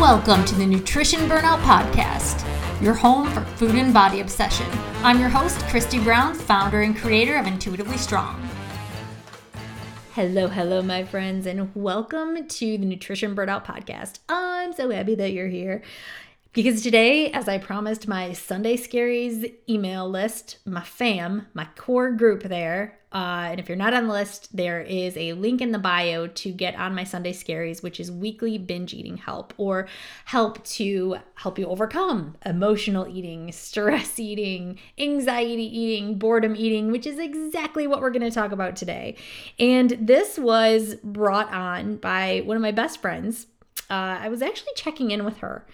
Welcome to the Nutrition Burnout Podcast, your home for food and body obsession. I'm your host, Christy Brown, founder and creator of Intuitively Strong. Hello, hello, my friends, and welcome to the Nutrition Burnout Podcast. I'm so happy that you're here. Because today, as I promised my Sunday Scaries email list, my fam, my core group there, uh, and if you're not on the list, there is a link in the bio to get on my Sunday Scaries, which is weekly binge eating help or help to help you overcome emotional eating, stress eating, anxiety eating, boredom eating, which is exactly what we're going to talk about today. And this was brought on by one of my best friends. Uh, I was actually checking in with her,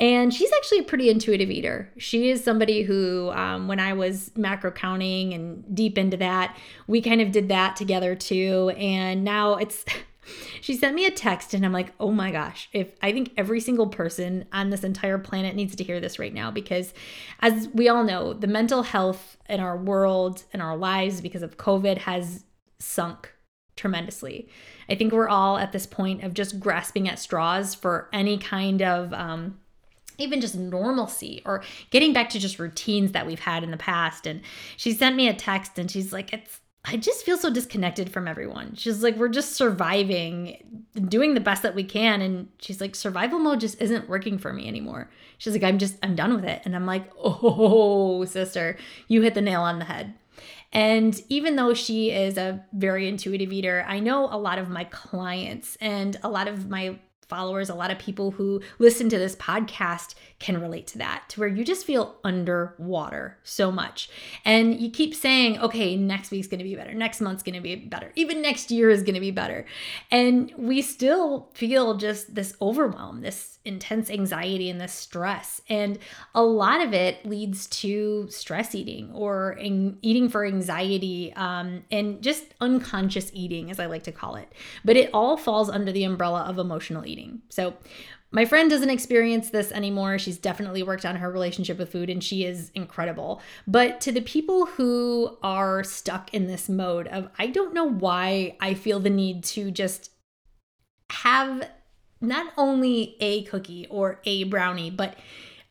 and she's actually a pretty intuitive eater. She is somebody who, um, when I was macro counting and deep into that, we kind of did that together too. And now it's, she sent me a text and I'm like, oh my gosh, if I think every single person on this entire planet needs to hear this right now because as we all know, the mental health in our world and our lives because of COVID has sunk tremendously. I think we're all at this point of just grasping at straws for any kind of um, even just normalcy or getting back to just routines that we've had in the past. And she sent me a text and she's like, it's, I just feel so disconnected from everyone. She's like, we're just surviving, doing the best that we can. And she's like, survival mode just isn't working for me anymore. She's like, I'm just, I'm done with it. And I'm like, oh, sister, you hit the nail on the head. And even though she is a very intuitive eater, I know a lot of my clients and a lot of my followers, a lot of people who listen to this podcast can relate to that, to where you just feel underwater so much. And you keep saying, okay, next week's gonna be better, next month's gonna be better, even next year is gonna be better. And we still feel just this overwhelm, this intense anxiety and this stress. And a lot of it leads to stress eating or eating for anxiety um, and just unconscious eating, as I like to call it. But it all falls under the umbrella of emotional eating. So, my friend doesn't experience this anymore. She's definitely worked on her relationship with food and she is incredible. But to the people who are stuck in this mode of, I don't know why I feel the need to just have not only a cookie or a brownie, but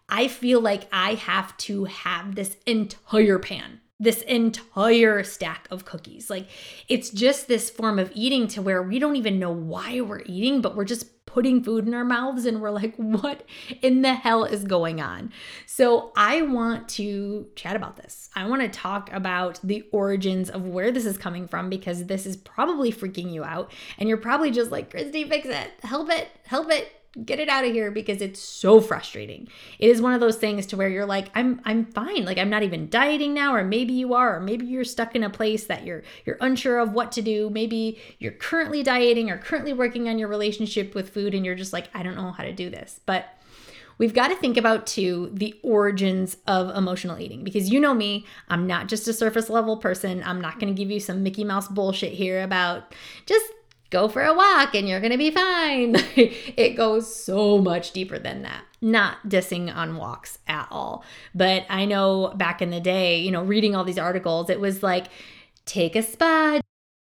I feel like I have to have this entire pan this entire stack of cookies. Like it's just this form of eating to where we don't even know why we're eating, but we're just putting food in our mouths and we're like, what in the hell is going on? So I want to chat about this. I want to talk about the origins of where this is coming from because this is probably freaking you out. And you're probably just like, Christy, fix it. Help it. Help it get it out of here because it's so frustrating. It is one of those things to where you're like I'm I'm fine. Like I'm not even dieting now or maybe you are or maybe you're stuck in a place that you're you're unsure of what to do. Maybe you're currently dieting or currently working on your relationship with food and you're just like I don't know how to do this. But we've got to think about too the origins of emotional eating because you know me, I'm not just a surface level person. I'm not going to give you some Mickey Mouse bullshit here about just go for a walk and you're going to be fine. it goes so much deeper than that. Not dissing on walks at all. But I know back in the day, you know, reading all these articles, it was like, take a spa.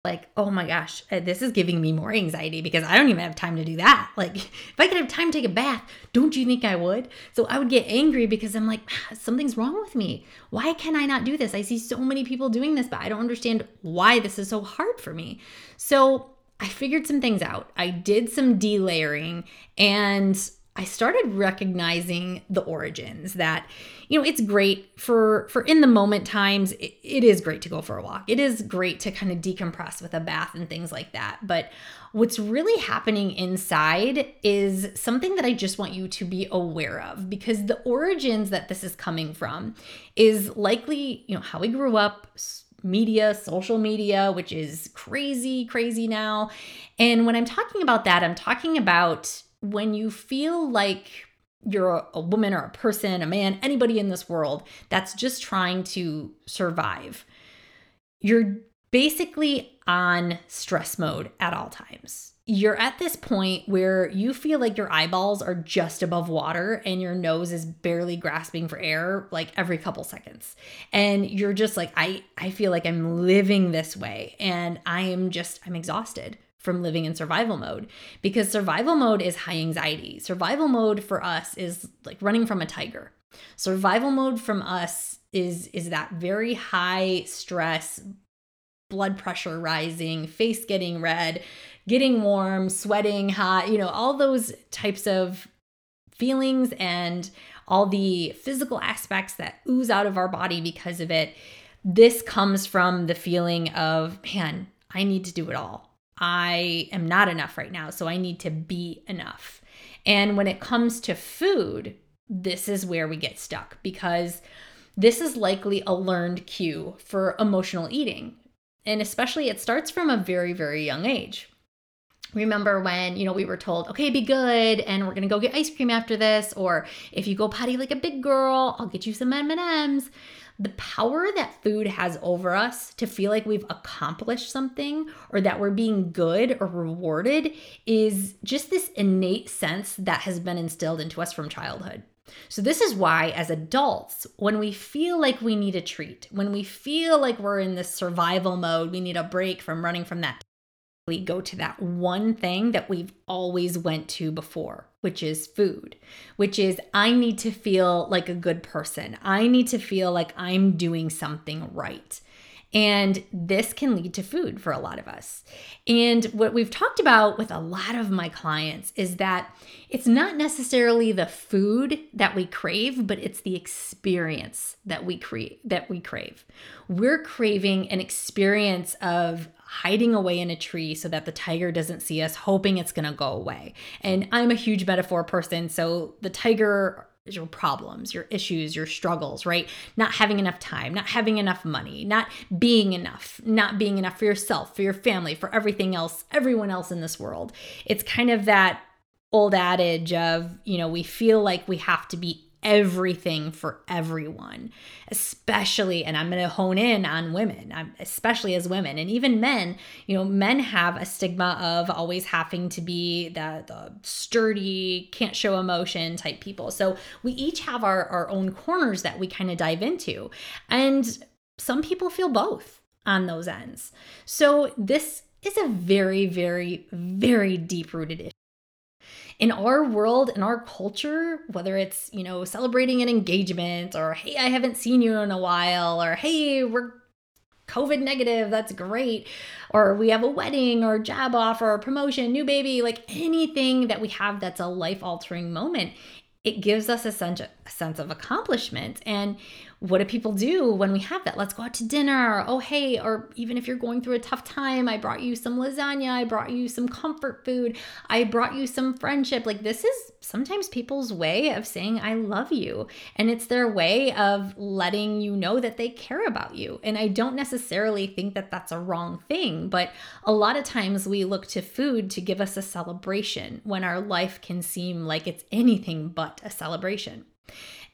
Like, oh my gosh, uh, this is giving me more anxiety because I don't even have time to do that. Like, if I could have time to take a bath, don't you think I would? So I would get angry because I'm like, ah, something's wrong with me. Why can I not do this? I see so many people doing this, but I don't understand why this is so hard for me. So I figured some things out. I did some delayering and I started recognizing the origins that you know it's great for for in the moment times it, it is great to go for a walk. It is great to kind of decompress with a bath and things like that. But what's really happening inside is something that I just want you to be aware of because the origins that this is coming from is likely, you know, how we grew up, media, social media, which is crazy, crazy now. And when I'm talking about that, I'm talking about when you feel like you're a woman or a person, a man, anybody in this world that's just trying to survive. You're basically on stress mode at all times you're at this point where you feel like your eyeballs are just above water and your nose is barely grasping for air like every couple seconds and you're just like i i feel like i'm living this way and i am just i'm exhausted from living in survival mode because survival mode is high anxiety. Survival mode for us is like running from a tiger. Survival mode from us is is that very high stress, blood pressure rising, face getting red, getting warm, sweating hot, you know, all those types of feelings and all the physical aspects that ooze out of our body because of it. This comes from the feeling of, man, I need to do it all. I am not enough right now, so I need to be enough. And when it comes to food, this is where we get stuck because this is likely a learned cue for emotional eating. And especially, it starts from a very, very young age. Remember when, you know, we were told, okay, be good and we're to go get ice cream after this or if you go potty like a big girl, I'll get you some M&Ms. The power that food has over us to feel like we've accomplished something or that we're being good or rewarded is just this innate sense that has been instilled into us from childhood. So, this is why, as adults, when we feel like we need a treat, when we feel like we're in this survival mode, we need a break from running from that, go to that one thing that we've always went to before, which is food, which is I need to feel like a good person. I need to feel like I'm doing something right. And this can lead to food for a lot of us. And what we've talked about with a lot of my clients is that it's not necessarily the food that we crave, but it's the experience that we create that we crave. We're craving an experience of hiding away in a tree so that the tiger doesn't see us, hoping it's going to go away. And I'm a huge metaphor person, so the tiger is your problems, your issues, your struggles, right? Not having enough time, not having enough money, not being enough, not being enough for yourself, for your family, for everything else, everyone else in this world. It's kind of that old adage of, you know, we feel like we have to be everything for everyone, especially, and I'm going to hone in on women, especially as women, and even men. You know, men have a stigma of always having to be the, the sturdy, can't show emotion type people. So we each have our, our own corners that we kind of dive into. And some people feel both on those ends. So this is a very, very, very deep rooted issue in our world, in our culture, whether it's, you know, celebrating an engagement or, hey, I haven't seen you in a while, or hey, we're COVID negative, that's great. Or we have a wedding or job offer or promotion, new baby, like anything that we have that's a life altering moment, it gives us a a sense of accomplishment. And what do people do when we have that? Let's go out to dinner. Oh, hey, or even if you're going through a tough time, I brought you some lasagna. I brought you some comfort food. I brought you some friendship. Like, this is sometimes people's way of saying, I love you. And it's their way of letting you know that they care about you. And I don't necessarily think that that's a wrong thing, but a lot of times we look to food to give us a celebration when our life can seem like it's anything but a celebration.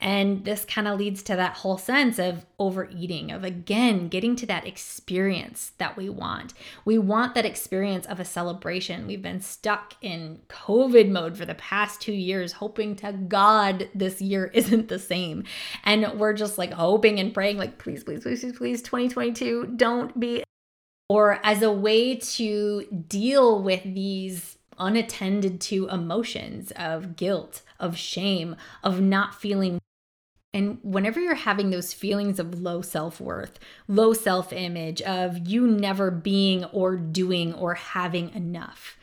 And this kind of leads to that whole sense of overeating, of again getting to that experience that we want. We want that experience of a celebration. We've been stuck in COVID mode for the past two years, hoping to God this year isn't the same. And we're just like hoping and praying, like, please, please, please, please, please, 2022, don't be. Or as a way to deal with these unattended to emotions of guilt, of shame, of not feeling and whenever you're having those feelings of low self worth, low self image, of you never being or doing or having enough,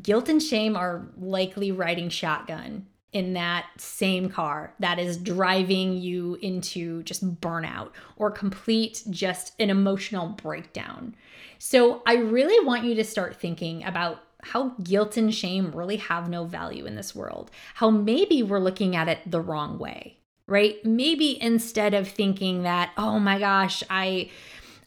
guilt and shame are likely riding shotgun in that same car that is driving you into just burnout or complete just an emotional breakdown. So I really want you to start thinking about how guilt and shame really have no value in this world. How maybe we're looking at it the wrong way right? Maybe instead of thinking that, oh my gosh, I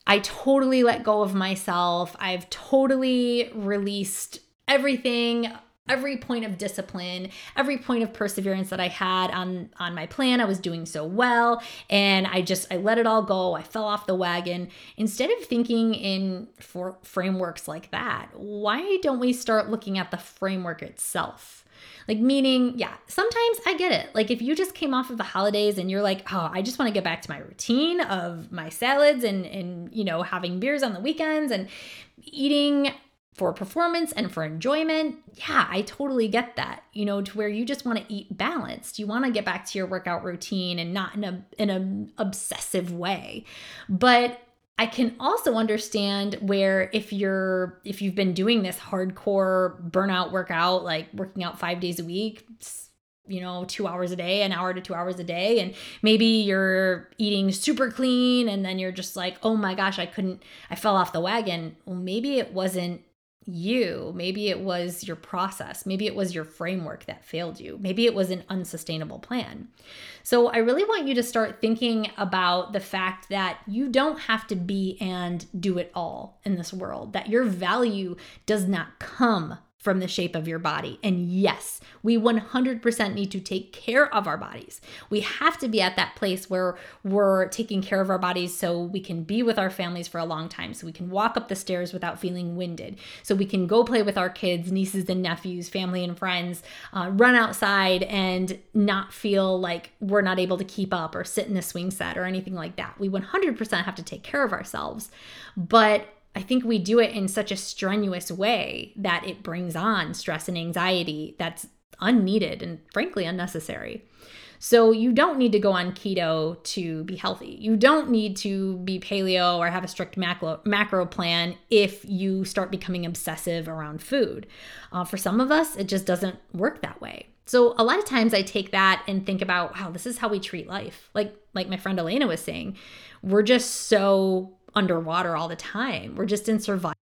I totally let go of myself. I've totally released everything every point of discipline every point of perseverance that i had on on my plan i was doing so well and i just i let it all go i fell off the wagon instead of thinking in for frameworks like that why don't we start looking at the framework itself like, meaning, yeah, sometimes I get it. Like, if you just came off of the holidays and you're like, oh, I just want to get back to my routine of my salads and, and, you know, having beers on the weekends and eating for performance and for enjoyment, yeah, I totally get that. You know, to where you just want to eat balanced. You want to get back to your workout routine and not in a in an obsessive way. But I can also understand where if you're if you've been doing this hardcore burnout workout, like working out 5 days a week, you know, 2 hours a day, an hour to 2 hours a day and maybe you're eating super clean and then you're just like, "Oh my gosh, I couldn't I fell off the wagon." Well, maybe it wasn't you. Maybe it was your process. Maybe it was your framework that failed you. Maybe it was an unsustainable plan. So, I really want you to start thinking about the fact that you don't have to be and do it all in this world, that your value does not come from the shape of your body. And yes, we 100% need to take care of our bodies. We have to be at that place where we're taking care of our bodies so we can be with our families for a long time, so we can walk up the stairs without feeling winded, so we can go play with our kids, nieces and nephews, family and friends, uh, run outside and not feel like we're not able to keep up or sit in a swing set or anything like that. We 100% have to take care of ourselves. But I think we do it in such a strenuous way that it brings on stress and anxiety that's unneeded and frankly unnecessary. So you don't need to go on keto to be healthy. You don't need to be paleo or have a strict macro, macro plan if you start becoming obsessive around food. Uh, for some of us, it just doesn't work that way. So a lot of times I take that and think about, wow, this is how we treat life. Like like my friend Elena was saying, we're just so underwater all the time. We're just in survival.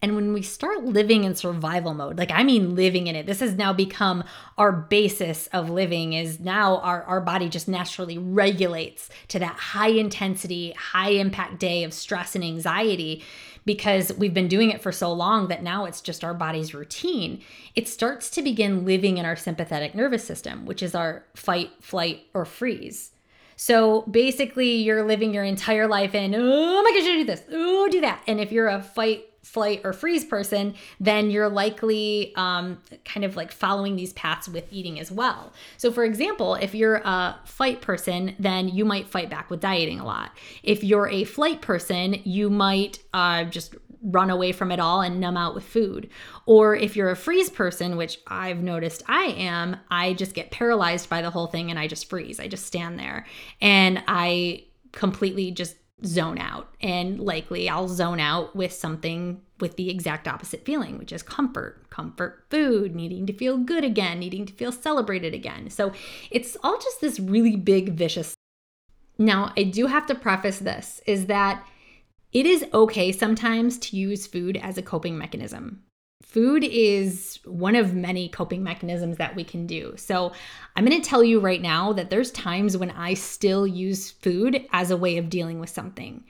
And when we start living in survival mode, like I mean living in it, this has now become our basis of living, is now our, our body just naturally regulates to that high intensity, high impact day of stress and anxiety because we've been doing it for so long that now it's just our body's routine. It starts to begin living in our sympathetic nervous system, which is our fight, flight, or freeze. So basically, you're living your entire life in, oh my gosh, I do this, oh, do that. And if you're a fight, flight, or freeze person, then you're likely um, kind of like following these paths with eating as well. So, for example, if you're a fight person, then you might fight back with dieting a lot. If you're a flight person, you might uh, just run away from it all and numb out with food. Or if you're a freeze person, which I've noticed I am, I just get paralyzed by the whole thing and I just freeze. I just stand there and I completely just zone out. And likely I'll zone out with something with the exact opposite feeling, which is comfort, comfort food, needing to feel good again, needing to feel celebrated again. So it's all just this really big, vicious. Now, I do have to preface this is that it is okay sometimes to use food as a coping mechanism. Food is one of many coping mechanisms that we can do. So, I'm going to tell you right now that there's times when I still use food as a way of dealing with something.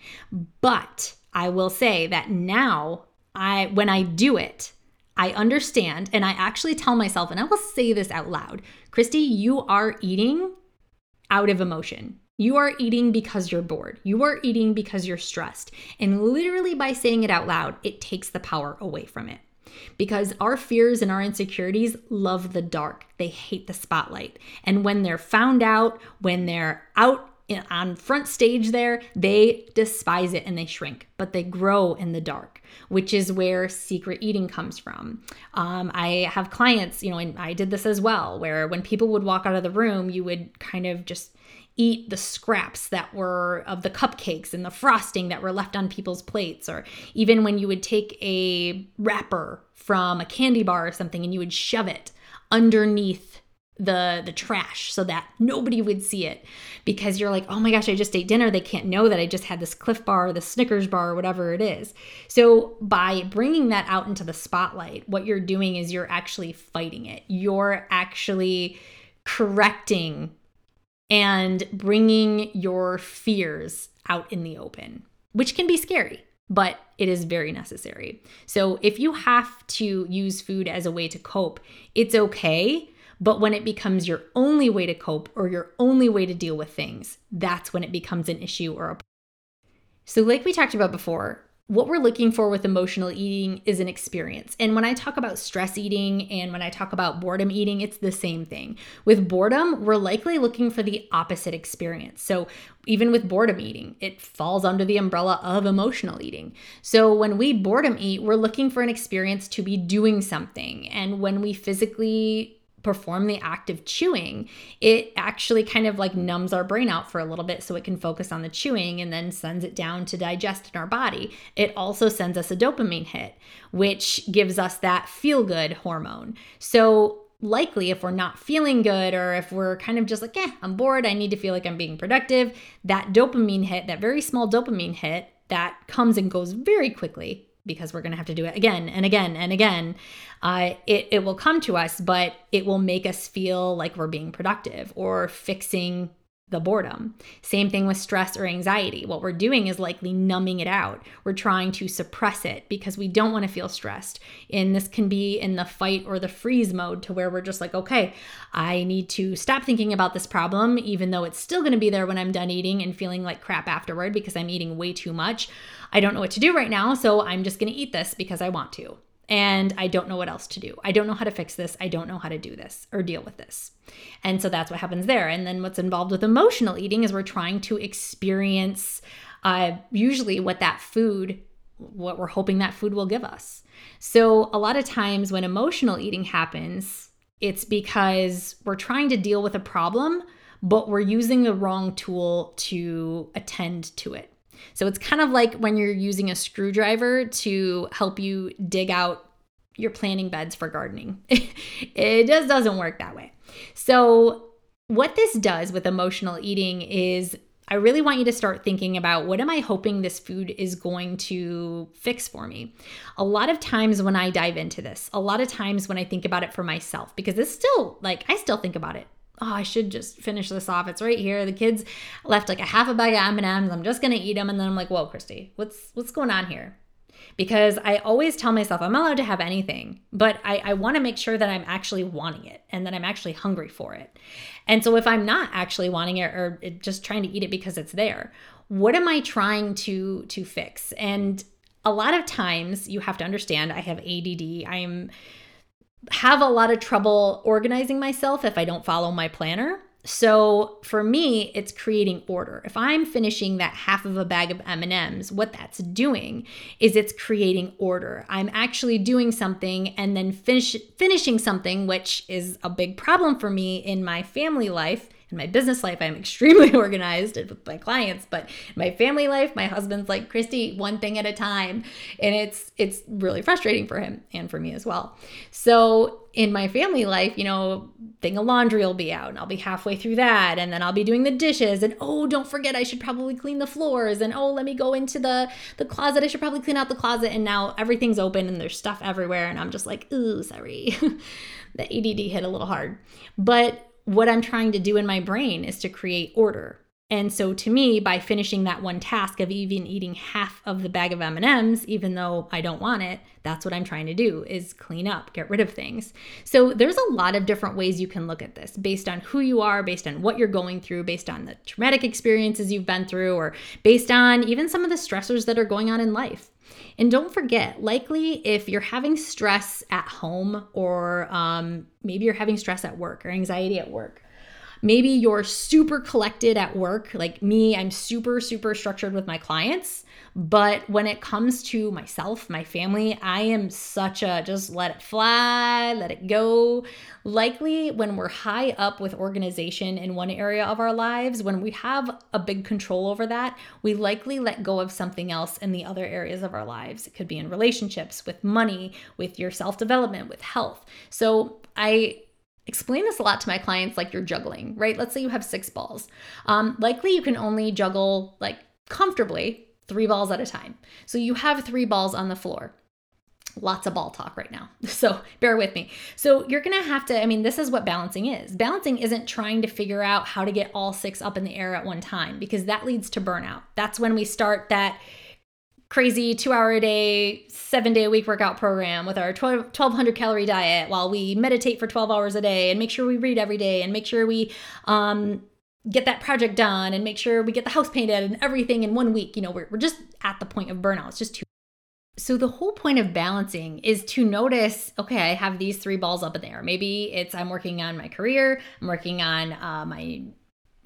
But I will say that now I when I do it, I understand and I actually tell myself and I will say this out loud. Christy, you are eating out of emotion. You are eating because you're bored. You are eating because you're stressed. And literally by saying it out loud, it takes the power away from it. Because our fears and our insecurities love the dark. They hate the spotlight. And when they're found out, when they're out on front stage there, they despise it and they shrink, but they grow in the dark, which is where secret eating comes from. Um, I have clients, you know, and I did this as well, where when people would walk out of the room, you would kind of just eat the scraps that were of the cupcakes and the frosting that were left on people's plates or even when you would take a wrapper from a candy bar or something and you would shove it underneath the the trash so that nobody would see it. Because you're like oh my gosh i just ate dinner. They can't know that i just had this Clif bar the snickers bar or whatever it is. So by bringing that out into the spotlight what you're doing is you're actually fighting it. You're actually correcting and bringing your fears out in the open, which can be scary, but it is very necessary. So if you have to use food as a way to cope, it's okay. But when it becomes your only way to cope or your only way to deal with things, that's when it becomes an issue or a problem. So like we talked about before, what we're looking for with emotional eating is an experience. And when I talk about stress eating and when I talk about boredom eating, it's the same thing. With boredom, we're likely looking for the opposite experience. So, even with boredom eating, it falls under the umbrella of emotional eating. So, when we boredom eat, we're looking for an experience to be doing something. And when we physically perform the act of chewing, it actually kind of like numbs our brain out for a little bit so it can focus on the chewing and then sends it down to digest in our body. It also sends us a dopamine hit, which gives us that feel good hormone. So, likely if we're not feeling good or if we're kind of just like, eh, I'm bored, I need to feel like I'm being productive, that dopamine hit, that very small dopamine hit that comes and goes very quickly because we're going to have to do it again and again and again, uh, it, it will come to us, but it will make us feel like we're being productive or fixing the boredom. Same thing with stress or anxiety. What we're doing is likely numbing it out. We're trying to suppress it because we don't want to feel stressed. And this can be in the fight or the freeze mode to where we're just like, okay, I need to stop thinking about this problem, even though it's still going to be there when I'm done eating and feeling like crap afterward because I'm eating way too much. I don't know what to do right now, so I'm just going to eat this because I want to and I don't know what else to do. I don't know how to fix this. I don't know how to do this or deal with this. And so that's what happens there. And then what's involved with emotional eating is we're trying to experience uh, usually what that food, what we're hoping that food will give us. So a lot of times when emotional eating happens, it's because we're trying to deal with a problem, but we're using the wrong tool to attend to it. So it's kind of like when you're using a screwdriver to help you dig out your planting beds for gardening. it just doesn't work that way. So, what this does with emotional eating is I really want you to start thinking about what am I hoping this food is going to fix for me? A lot of times when I dive into this, a lot of times when I think about it for myself, because it's still like I still think about it oh, I should just finish this off. It's right here. The kids left like a half a bag of M&Ms. I'm just going to eat them. And then I'm like, whoa, Christy, what's, what's going on here? Because I always tell myself I'm allowed to have anything, but I, I want to make sure that I'm actually wanting it and that I'm actually hungry for it. And so if I'm not actually wanting it or just trying to eat it because it's there, what am I trying to to fix? And a lot of times you have to understand I have ADD. I am have a lot of trouble organizing myself if I don't follow my planner. So for me, it's creating order. If I'm finishing that half of a bag of M&Ms, what that's doing is it's creating order. I'm actually doing something and then finish finishing something which is a big problem for me in my family life in my business life, I'm extremely organized with my clients, but my family life, my husband's like, Christy, one thing at a time. And it's it's really frustrating for him and for me as well. So in my family life, you know, thing of laundry will be out and I'll be halfway through that and then I'll be doing the dishes and oh, don't forget I should probably clean the floors and oh, let me go into the the closet. I should probably clean out the closet and now everything's open and there's stuff everywhere and I'm just like, "Ooh, sorry." the ADD hit a little hard. But what I'm trying to do in my brain is to create order. And so to me, by finishing that one task of even eating half of the bag of M&Ms, even though I don't want it, that's what I'm trying to do is clean up, get rid of things. So there's a lot of different ways you can look at this based on who you are, based on what you're going through, based on the traumatic experiences you've been through, or based on even some of the stressors that are going on in life. And don't forget, likely if you're having stress at home or um, maybe you're having stress at work or anxiety at work, maybe you're super collected at work. Like me, I'm super, super structured with my clients. But when it comes to myself, my family, I am such a just let it fly, let it go. Likely, when we're high up with organization in one area of our lives, when we have a big control over that, we likely let go of something else in the other areas of our lives. It could be in relationships, with money, with your self development, with health. So I explain this a lot to my clients like you're juggling, right? Let's say you have six balls. Um, likely you can only juggle like comfortably three balls at a time. So you have three balls on the floor. Lots of ball talk right now. So bear with me. So you're going to have to, I mean, this is what balancing is. Balancing isn't trying to figure out how to get all six up in the air at one time because that leads to burnout. That's when we start that crazy two hour a day, seven day a week workout program with our 12, 1200 calorie diet while we meditate for 12 hours a day and make sure we read every day and make sure we um, get that project done and make sure we get the house painted and everything in one week. You know, we're, we're just at the point of burnout. It's just too So, the whole point of balancing is to notice okay, I have these three balls up in the air. Maybe it's I'm working on my career, I'm working on uh, my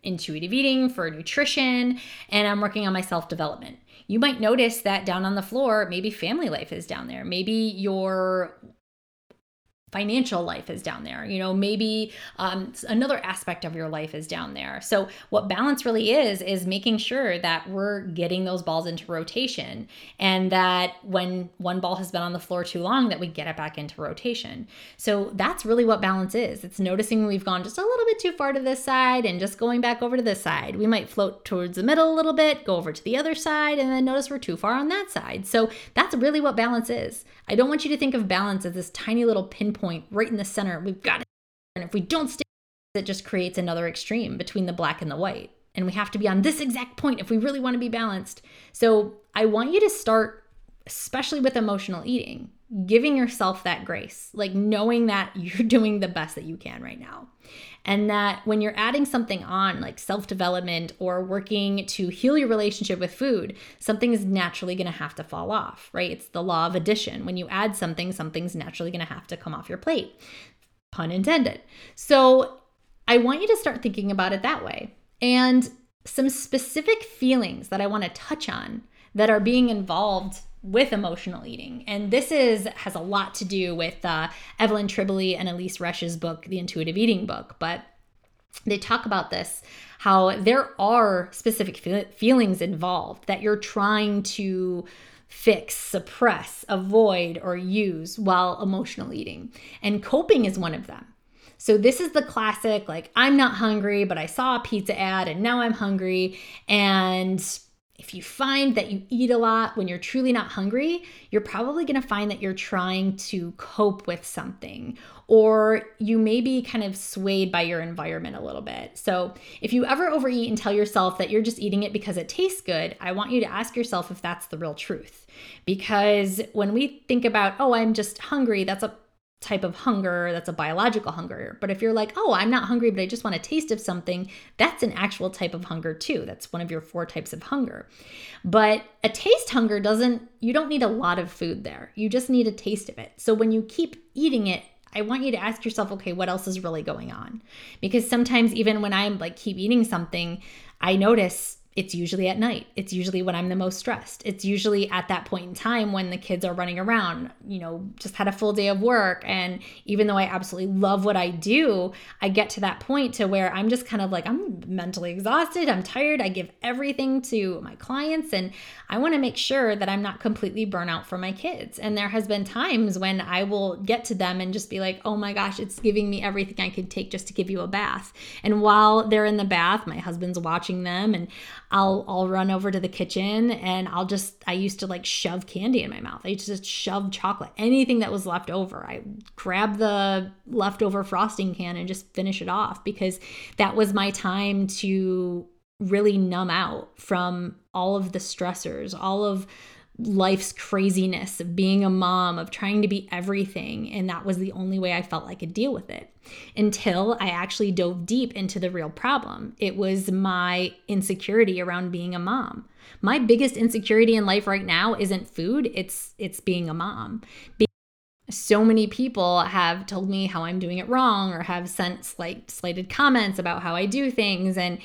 intuitive eating for nutrition, and I'm working on my self development. You might notice that down on the floor, maybe family life is down there. Maybe your financial life is down there. You know maybe um, another aspect of your life is down there. So what balance really is is making sure that we're getting those balls into rotation and that when one ball has been on the floor too long that we get it back into rotation. So that's really what balance is. It's noticing we've gone just a little bit too far to this side and just going back over to this side. We might float towards the middle a little bit go over to the other side and then notice we're too far on that side. So that's really what balance is. I don't want you to think of balance as this tiny little pinpoint point right in the center. We've got it. And if we don't stay, it just creates another extreme between the black and the white. And we have to be on this exact point if we really want to be balanced. So I want you to start, especially with emotional eating, giving yourself that grace, like knowing that you're doing the best that you can right now. And that when you're adding something on, like self development or working to heal your relationship with food, something is naturally going to have to fall off, right? It's the law of addition. When you add something, something's naturally going to have to come off your plate. Pun intended. So I want you to start thinking about it that way. And some specific feelings that I want to touch on that are being involved with emotional eating. And this is has a lot to do with uh, Evelyn Tribole and Elise Resch's book, The Intuitive Eating Book. But they talk about this how there are specific feelings involved that you're trying to fix, suppress, avoid, or use while emotional eating. And coping is one of them. So this is the classic like I'm not hungry, but I saw a pizza ad and now I'm hungry and if you find that you eat a lot when you're truly not hungry, you're probably going to find that you're trying to cope with something or you may be kind of swayed by your environment a little bit. So, if you ever overeat and tell yourself that you're just eating it because it tastes good, I want you to ask yourself if that's the real truth. Because when we think about, oh, I'm just hungry, that's a type of hunger that's a biological hunger. But if you're like, oh, I'm not hungry, but I just want a taste of something, that's an actual type of hunger too. That's one of your four types of hunger. But a taste hunger doesn't, you don't need a lot of food there. You just need a taste of it. So when you keep eating it, I want you to ask yourself, okay, what else is really going on? Because sometimes even when I'm like keep eating something, I notice it's usually at night. It's usually when I'm the most stressed. It's usually at that point in time when the kids are running around, you know, just had a full day of work. And even though I absolutely love what I do, I get to that point to where I'm just kind of like, I'm mentally exhausted. I'm tired. I give everything to my clients and I want to make sure that I'm not completely burnt out for my kids. And there has been times when I will get to them and just be like, oh my gosh, it's giving me everything I could take just to give you a bath. And while they're in the bath, my husband's watching them and I'll I'll run over to the kitchen and I'll just I used to like shove candy in my mouth. I used to just shove chocolate, anything that was left over. I grab the leftover frosting can and just finish it off because that was my time to really numb out from all of the stressors, all of life's craziness of being a mom, of trying to be everything. And that was the only way I felt I could deal with it until I actually dove deep into the real problem. It was my insecurity around being a mom. My biggest insecurity in life right now isn't food, it's it's being a mom. so many people have told me how I'm doing it wrong or have sent slight slighted comments about how I do things and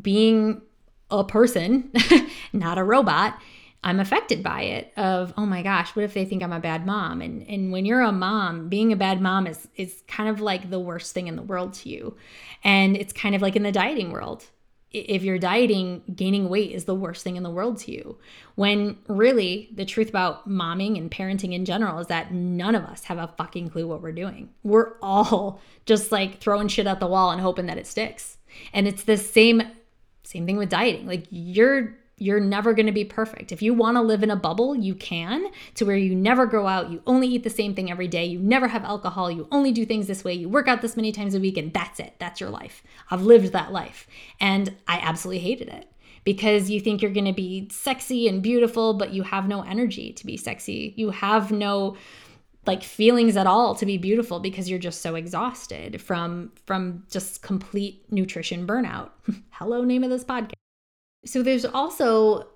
being a person, not a robot, I'm affected by it of, oh my gosh, what if they think I'm a bad mom? And and when you're a mom, being a bad mom is is kind of like the worst thing in the world to you. And it's kind of like in the dieting world. If you're dieting, gaining weight is the worst thing in the world to you. When really the truth about momming and parenting in general is that none of us have a fucking clue what we're doing. We're all just like throwing shit at the wall and hoping that it sticks. And it's the same same thing with dieting. Like you're you're never going to be perfect. If you want to live in a bubble, you can, to where you never grow out, you only eat the same thing every day, you never have alcohol, you only do things this way, you work out this many times a week, and that's it. That's your life. I've lived that life. And I absolutely hated it because you think you're going to be sexy and beautiful, but you have no energy to be sexy. You have no like feelings at all to be beautiful because you're just so exhausted from from just complete nutrition burnout. Hello name of this podcast. So there's also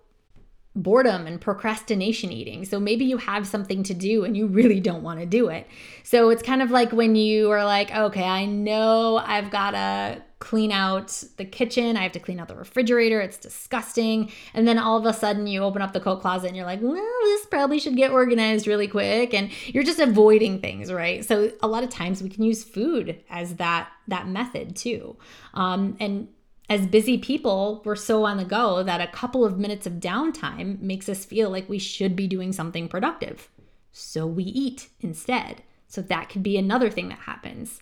boredom and procrastination eating. So maybe you have something to do and you really don't want to do it. So it's kind of like when you are like, okay, I know I've got to clean out the kitchen, I have to clean out the refrigerator, it's disgusting. And then all of a sudden you open up the coat closet and you're like, well, this probably should get organized really quick and you're just avoiding things, right? So a lot of times we can use food as that that method too. Um, and as busy people, we're so on the go that a couple of minutes of downtime makes us feel like we should be doing something productive. So we eat instead. So that could be another thing that happens.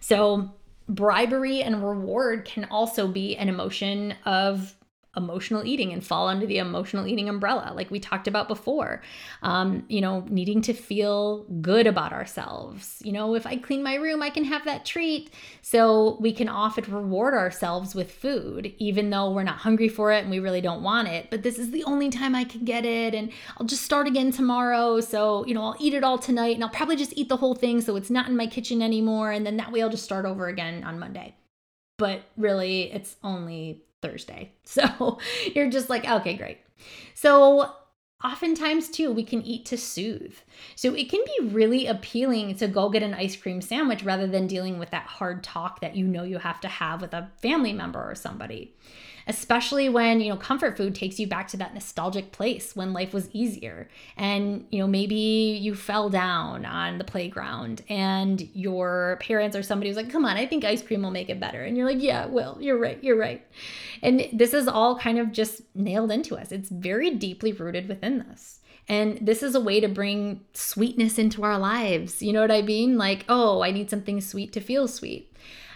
So bribery and reward can also be an emotion of emotional eating and fall under the emotional eating umbrella, like we talked about before. Um, you know, needing to feel good about ourselves. You know, if I clean my room, I can have that treat. So we can often reward ourselves with food, even though we're not hungry for it and we really don't want it. But this is the only time I can get it, and I'll just start again tomorrow. So, you know, I'll eat it all tonight and I'll probably just eat the whole thing so it's not in my kitchen anymore. And then that way I'll just start over again on Monday. But really, it's only Thursday. So you're just like, okay, great. So oftentimes too we can eat to soothe so it can be really appealing to go get an ice cream sandwich rather than dealing with that hard talk that you know you have to have with a family member or somebody especially when, you know, comfort food takes you back to that nostalgic place when life was easier. And, you know, maybe you fell down on the playground and your parents or somebody was like, come on, I think ice cream will make it better. And you're like, yeah, well, you're right, you're right. And this is all kind of just nailed into us. It's very deeply rooted within us. And this is a way to bring sweetness into our lives. You know what I mean? Like, oh, I need something sweet to feel sweet.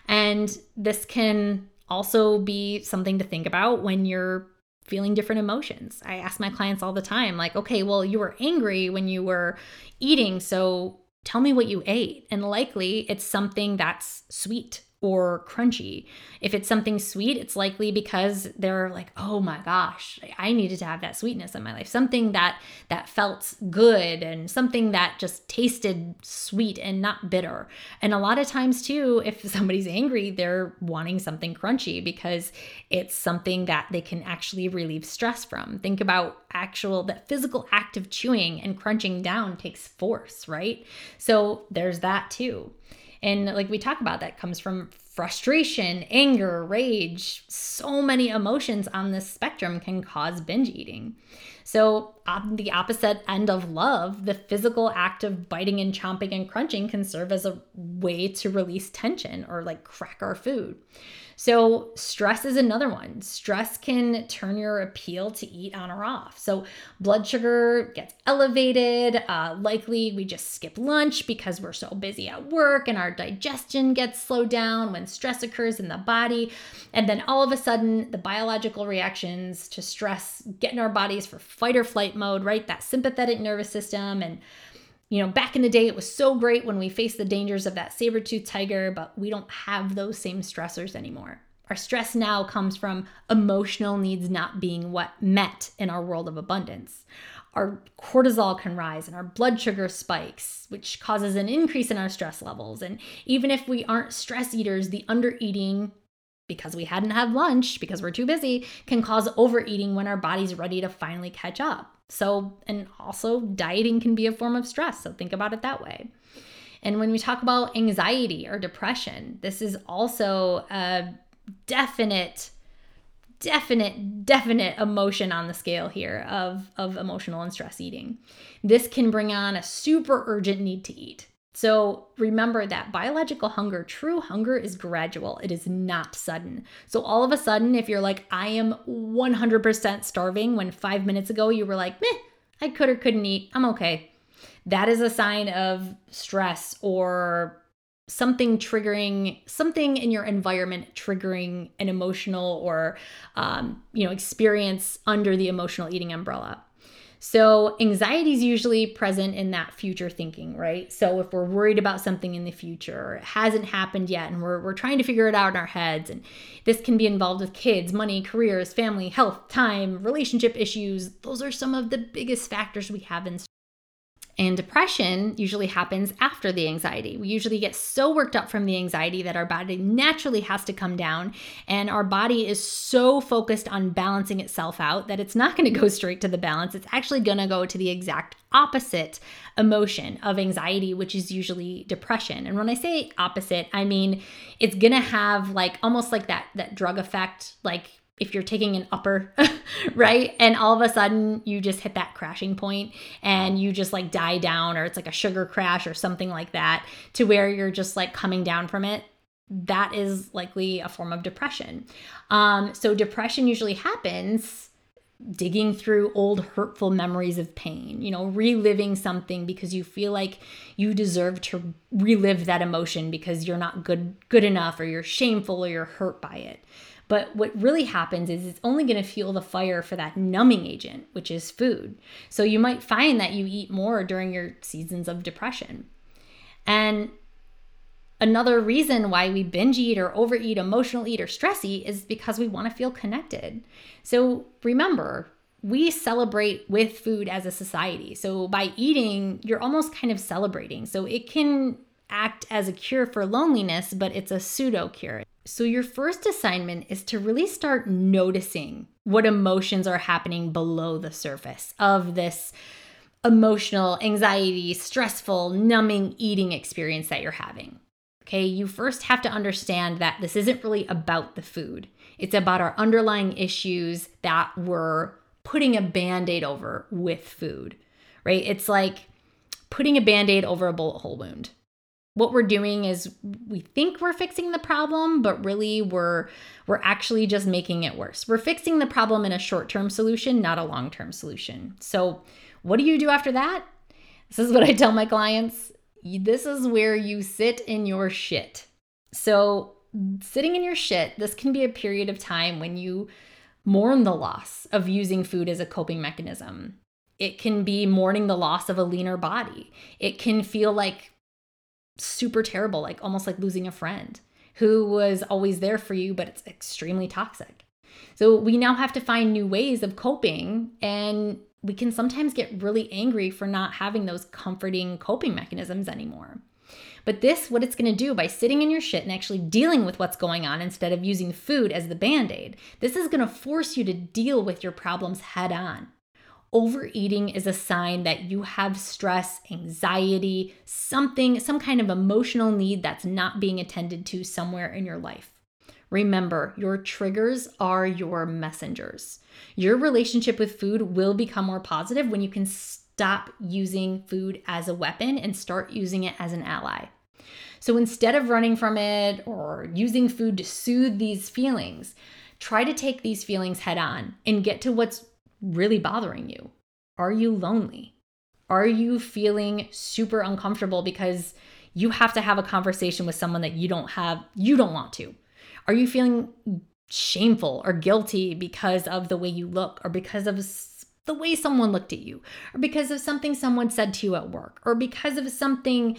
And this can also be something to think about when you're feeling different emotions. I ask my clients all the time, like, okay, well, you were angry when you were eating, so tell me what you ate. And likely it's something that's sweet or crunchy. If it's something sweet, it's likely because they're like, "Oh my gosh, I needed to have that sweetness in my life. Something that that felt good and something that just tasted sweet and not bitter." And a lot of times too, if somebody's angry, they're wanting something crunchy because it's something that they can actually relieve stress from. Think about actual that physical act of chewing and crunching down takes force, right? So there's that too. And like we talk about, that comes from frustration, anger, rage. So many emotions on this spectrum can cause binge eating. So, on the opposite end of love, the physical act of biting and chomping and crunching can serve as a way to release tension or like crack our food. So, stress is another one. Stress can turn your appeal to eat on or off. So, blood sugar gets elevated. Uh, likely, we just skip lunch because we're so busy at work and our digestion gets slowed down when stress occurs in the body. And then all of a sudden, the biological reactions to stress get in our bodies for fight or flight mode, right? That sympathetic nervous system and you know, back in the day, it was so great when we faced the dangers of that saber tooth tiger, but we don't have those same stressors anymore. Our stress now comes from emotional needs not being what met in our world of abundance. Our cortisol can rise and our blood sugar spikes, which causes an increase in our stress levels. And even if we aren't stress eaters, the undereating because we hadn't had lunch because we're too busy can cause overeating when our body's ready to finally catch up. So, and also dieting can be a form of stress. So, think about it that way. And when we talk about anxiety or depression, this is also a definite definite definite emotion on the scale here of of emotional and stress eating. This can bring on a super urgent need to eat. So remember that biological hunger, true hunger is gradual. It is not sudden. So all of a sudden, if you're like, I am 100% starving when five minutes ago you were like, meh, I could or couldn't eat, I'm okay. That is a sign of stress or something triggering something in your environment triggering an emotional or um, you know experience under the emotional eating umbrella so, anxiety is usually present in that future thinking, right? So, if we're worried about something in the future, or it hasn't happened yet, and we're, we're trying to figure it out in our heads, and this can be involved with kids, money, careers, family, health, time, relationship issues. Those are some of the biggest factors we have in And depression usually happens after the anxiety. We usually get so worked up from the anxiety that our body naturally has to come down. And our body is so focused on balancing itself out that it's not going to go straight to the balance. It's actually going to go to the exact opposite emotion of anxiety, which is usually depression. And when I say opposite, I mean it's going to have like almost like that that drug effect like if you're taking an upper, right? And all of a sudden you just hit that crashing point and you just like die down, or it's like a sugar crash or something like that, to where you're just like coming down from it. That is likely a form of depression. Um, so, depression usually happens digging through old hurtful memories of pain, you know, reliving something because you feel like you deserve to relive that emotion because you're not good good enough or you're shameful or you're hurt by it. But what really happens is it's only going to fuel the fire for that numbing agent, which is food. So you might find that you eat more during your seasons of depression. And another reason why we binge eat or overeat, emotional eat, or stress eat is because we want to feel connected. So remember, we celebrate with food as a society. So by eating, you're almost kind of celebrating. So it can act as a cure for loneliness, but it's a pseudo cure. So, your first assignment is to really start noticing what emotions are happening below the surface of this emotional, anxiety, stressful, numbing eating experience that you're having. Okay, you first have to understand that this isn't really about the food, it's about our underlying issues that we're putting a band aid over with food, right? It's like putting a band aid over a bullet hole wound what we're doing is we think we're fixing the problem but really we're we're actually just making it worse. We're fixing the problem in a short-term solution not a long-term solution. So what do you do after that? This is what i tell my clients. This is where you sit in your shit. So sitting in your shit this can be a period of time when you mourn the loss of using food as a coping mechanism. It can be mourning the loss of a leaner body. It can feel like super terrible, like almost like losing a friend who was always there for you, but it's extremely toxic. So we now have to find new ways of coping, and we can sometimes get really angry for not having those comforting coping mechanisms anymore. But this, what it's gonna do by sitting in your shit and actually dealing with what's going on instead of using food as the band aid, this is gonna force you to deal with your problems head on. Overeating is a sign that you have stress, anxiety, something, some kind of emotional need that's not being attended to somewhere in your life. Remember, your triggers are your messengers. Your relationship with food will become more positive when you can stop using food as a weapon and start using it as an ally. So instead of running from it or using food to soothe these feelings, try to take these feelings head on and get to what's really bothering you? Are you lonely? Are you feeling super uncomfortable because you have to have a conversation with someone that you don't have, you don't want to? Are you feeling shameful or guilty because of the way you look or because of the way someone looked at you or because of something someone said to you at work or because of something,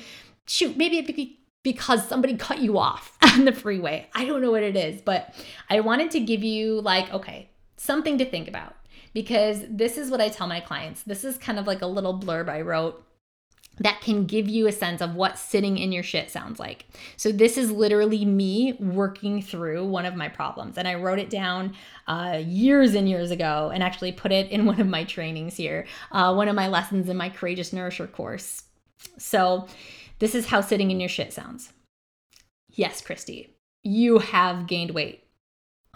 shoot, maybe it be because somebody cut you off on the freeway. I don't know what it is, but I wanted to give you like, okay, something to think about because this is what I tell my clients. This is kind of like a little blurb I wrote that can give you a sense of what sitting in your shit sounds like. So, this is literally me working through one of my problems. And I wrote it down uh, years and years ago and actually put it in one of my trainings here, uh, one of my lessons in my Courageous Nourisher course. So, this is how sitting in your shit sounds. Yes, Christy, you have gained weight.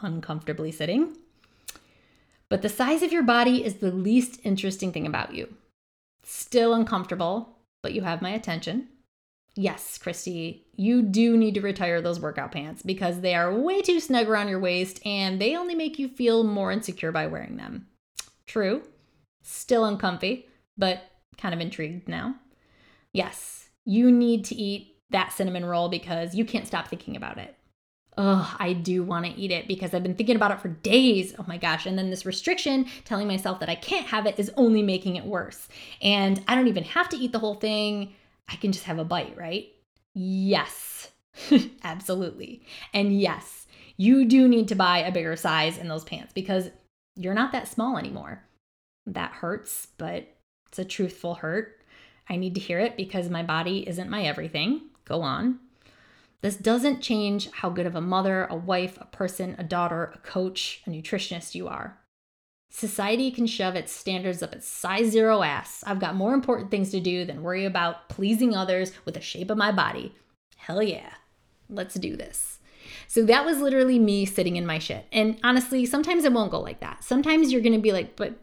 Uncomfortably sitting, but the size of your body is the least interesting thing about you. Still uncomfortable, but you have my attention. Yes, Christy, you do need to retire those workout pants because they are way too snug around your waist and they only make you feel more insecure by wearing them. True, still uncomfy, but kind of intrigued now. Yes, you need to eat that cinnamon roll because you can't stop thinking about it oh, I do want to eat it because I've been thinking about it for days. Oh my gosh. And then this restriction telling myself that I can't have it is only making it worse. And I don't even have to eat the whole thing. I can just have a bite, right? Yes, absolutely. And yes, you do need to buy a bigger size in those pants because you're not that small anymore. That hurts, but it's a truthful hurt. I need to hear it because my body isn't my everything. Go on. This doesn't change how good of a mother, a wife, a person, a daughter, a coach, a nutritionist you are. Society can shove its standards up its size zero ass. I've got more important things to do than worry about pleasing others with the shape of my body. Hell yeah. Let's do this. So that was literally me sitting in my shit. And honestly, sometimes it won't go like that. Sometimes you're to be like, but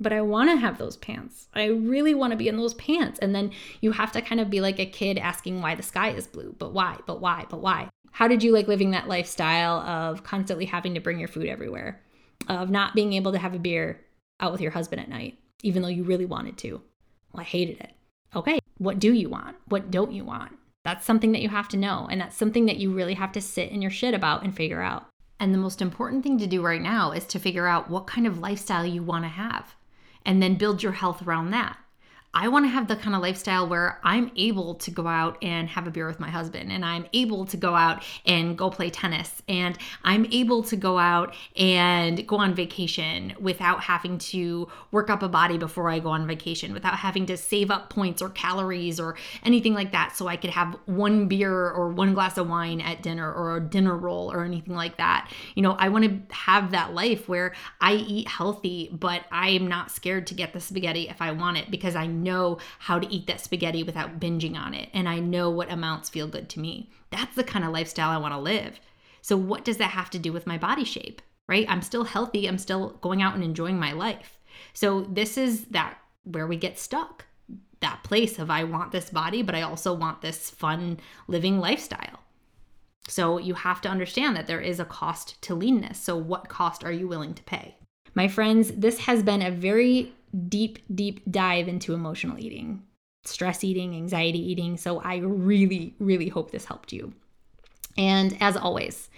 but I want to have those pants. I really want to be in those pants. And then you have to kind of be like a kid asking why the sky is blue. But why? But why? But why? How did you like living that lifestyle of constantly having to bring your food everywhere? Of not being able to have a beer out with your husband at night, even though you really wanted to? Well, I hated it. Okay, what do you want? What don't you want? That's something that you have to know. And that's something that you really have to sit in your shit about and figure out. And the most important thing to do right now is to figure out what kind of lifestyle you want to have and then build your health around that. I want to have the kind of lifestyle where I'm able to go out and have a beer with my husband, and I'm able to go out and go play tennis, and I'm able to go out and go on vacation without having to work up a body before I go on vacation, without having to save up points or calories or anything like that. So I could have one beer or one glass of wine at dinner or a dinner roll or anything like that. You know, I want to have that life where I eat healthy, but I am not scared to get the spaghetti if I want it because I know how to eat that spaghetti without binging on it. And I know what amounts feel good to me. That's the kind of lifestyle I want to live. So, what does that have to do with my body shape, right? I'm still healthy. I'm still going out and enjoying my life. So, this is that where we get stuck that place of I want this body, but I also want this fun living lifestyle. So, you have to understand that there is a cost to leanness. So, what cost are you willing to pay? My friends, this has been a very deep, deep dive into emotional eating, stress eating, anxiety eating. So I really, really hope this helped you. And as always,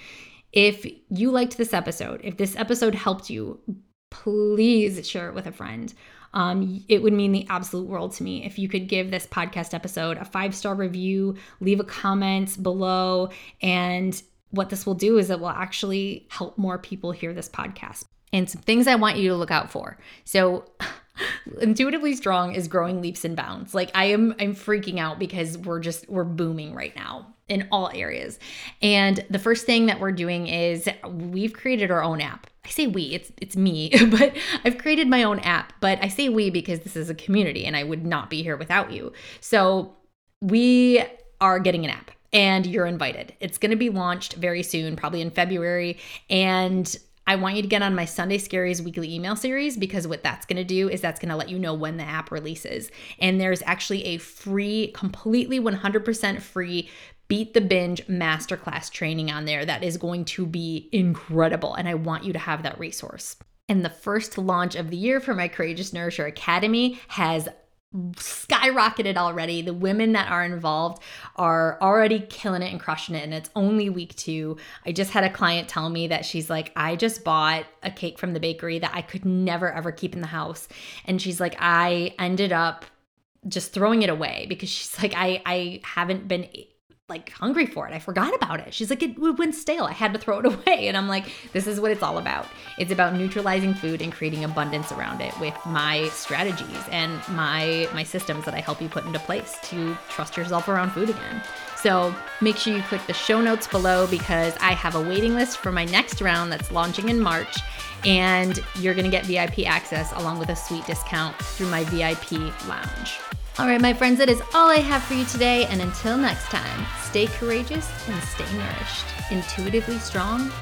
if you liked this episode, if this episode helped you, please share it with a friend. Um, it would mean the absolute world to me if you could give this podcast episode a five star review, leave a comment below, and what this will do is it will actually help more people hear this podcast. And some things I want you to look out for. So, intuitively strong is growing leaps and bounds like i am i'm freaking out because we're just we're booming right now in all areas and the first thing that we're doing is we've created our own app i say we it's it's me but i've created my own app but i say we because this is a community and i would not be here without you so we are getting an app and you're invited. It's going to be launched very soon, probably in February. And I want you to get on my Sunday Scaries weekly email series because what that's going to do is that's going to let you know when the app releases. And there's actually a free, completely 100% free Beat the Binge Masterclass training on there that is going to be incredible. And I want you to have that resource. And the first launch of the year for my Courageous Nourisher Academy has skyrocketed already. The women that are involved are already killing it and crushing it. And it's only week two. I just had a client tell me that she's like, I just bought a cake from the bakery that I could never ever keep in the house. And she's like, I ended up just throwing it away because she's like, I, I haven't been like hungry for it. I forgot about it. She's like, it went stale. I had to throw it away. And I'm like, this is what it's all about. It's about neutralizing food and creating abundance around it with my strategies and my my systems that I help you put into place to trust yourself around food again. So make sure you click the show notes below because I have a waiting list for my next round that's launching in March. And you're gonna get VIP access along with a sweet discount through my VIP lounge. All right, my friends, that is all I have for you today. And until next time, stay courageous and stay nourished. Intuitively strong.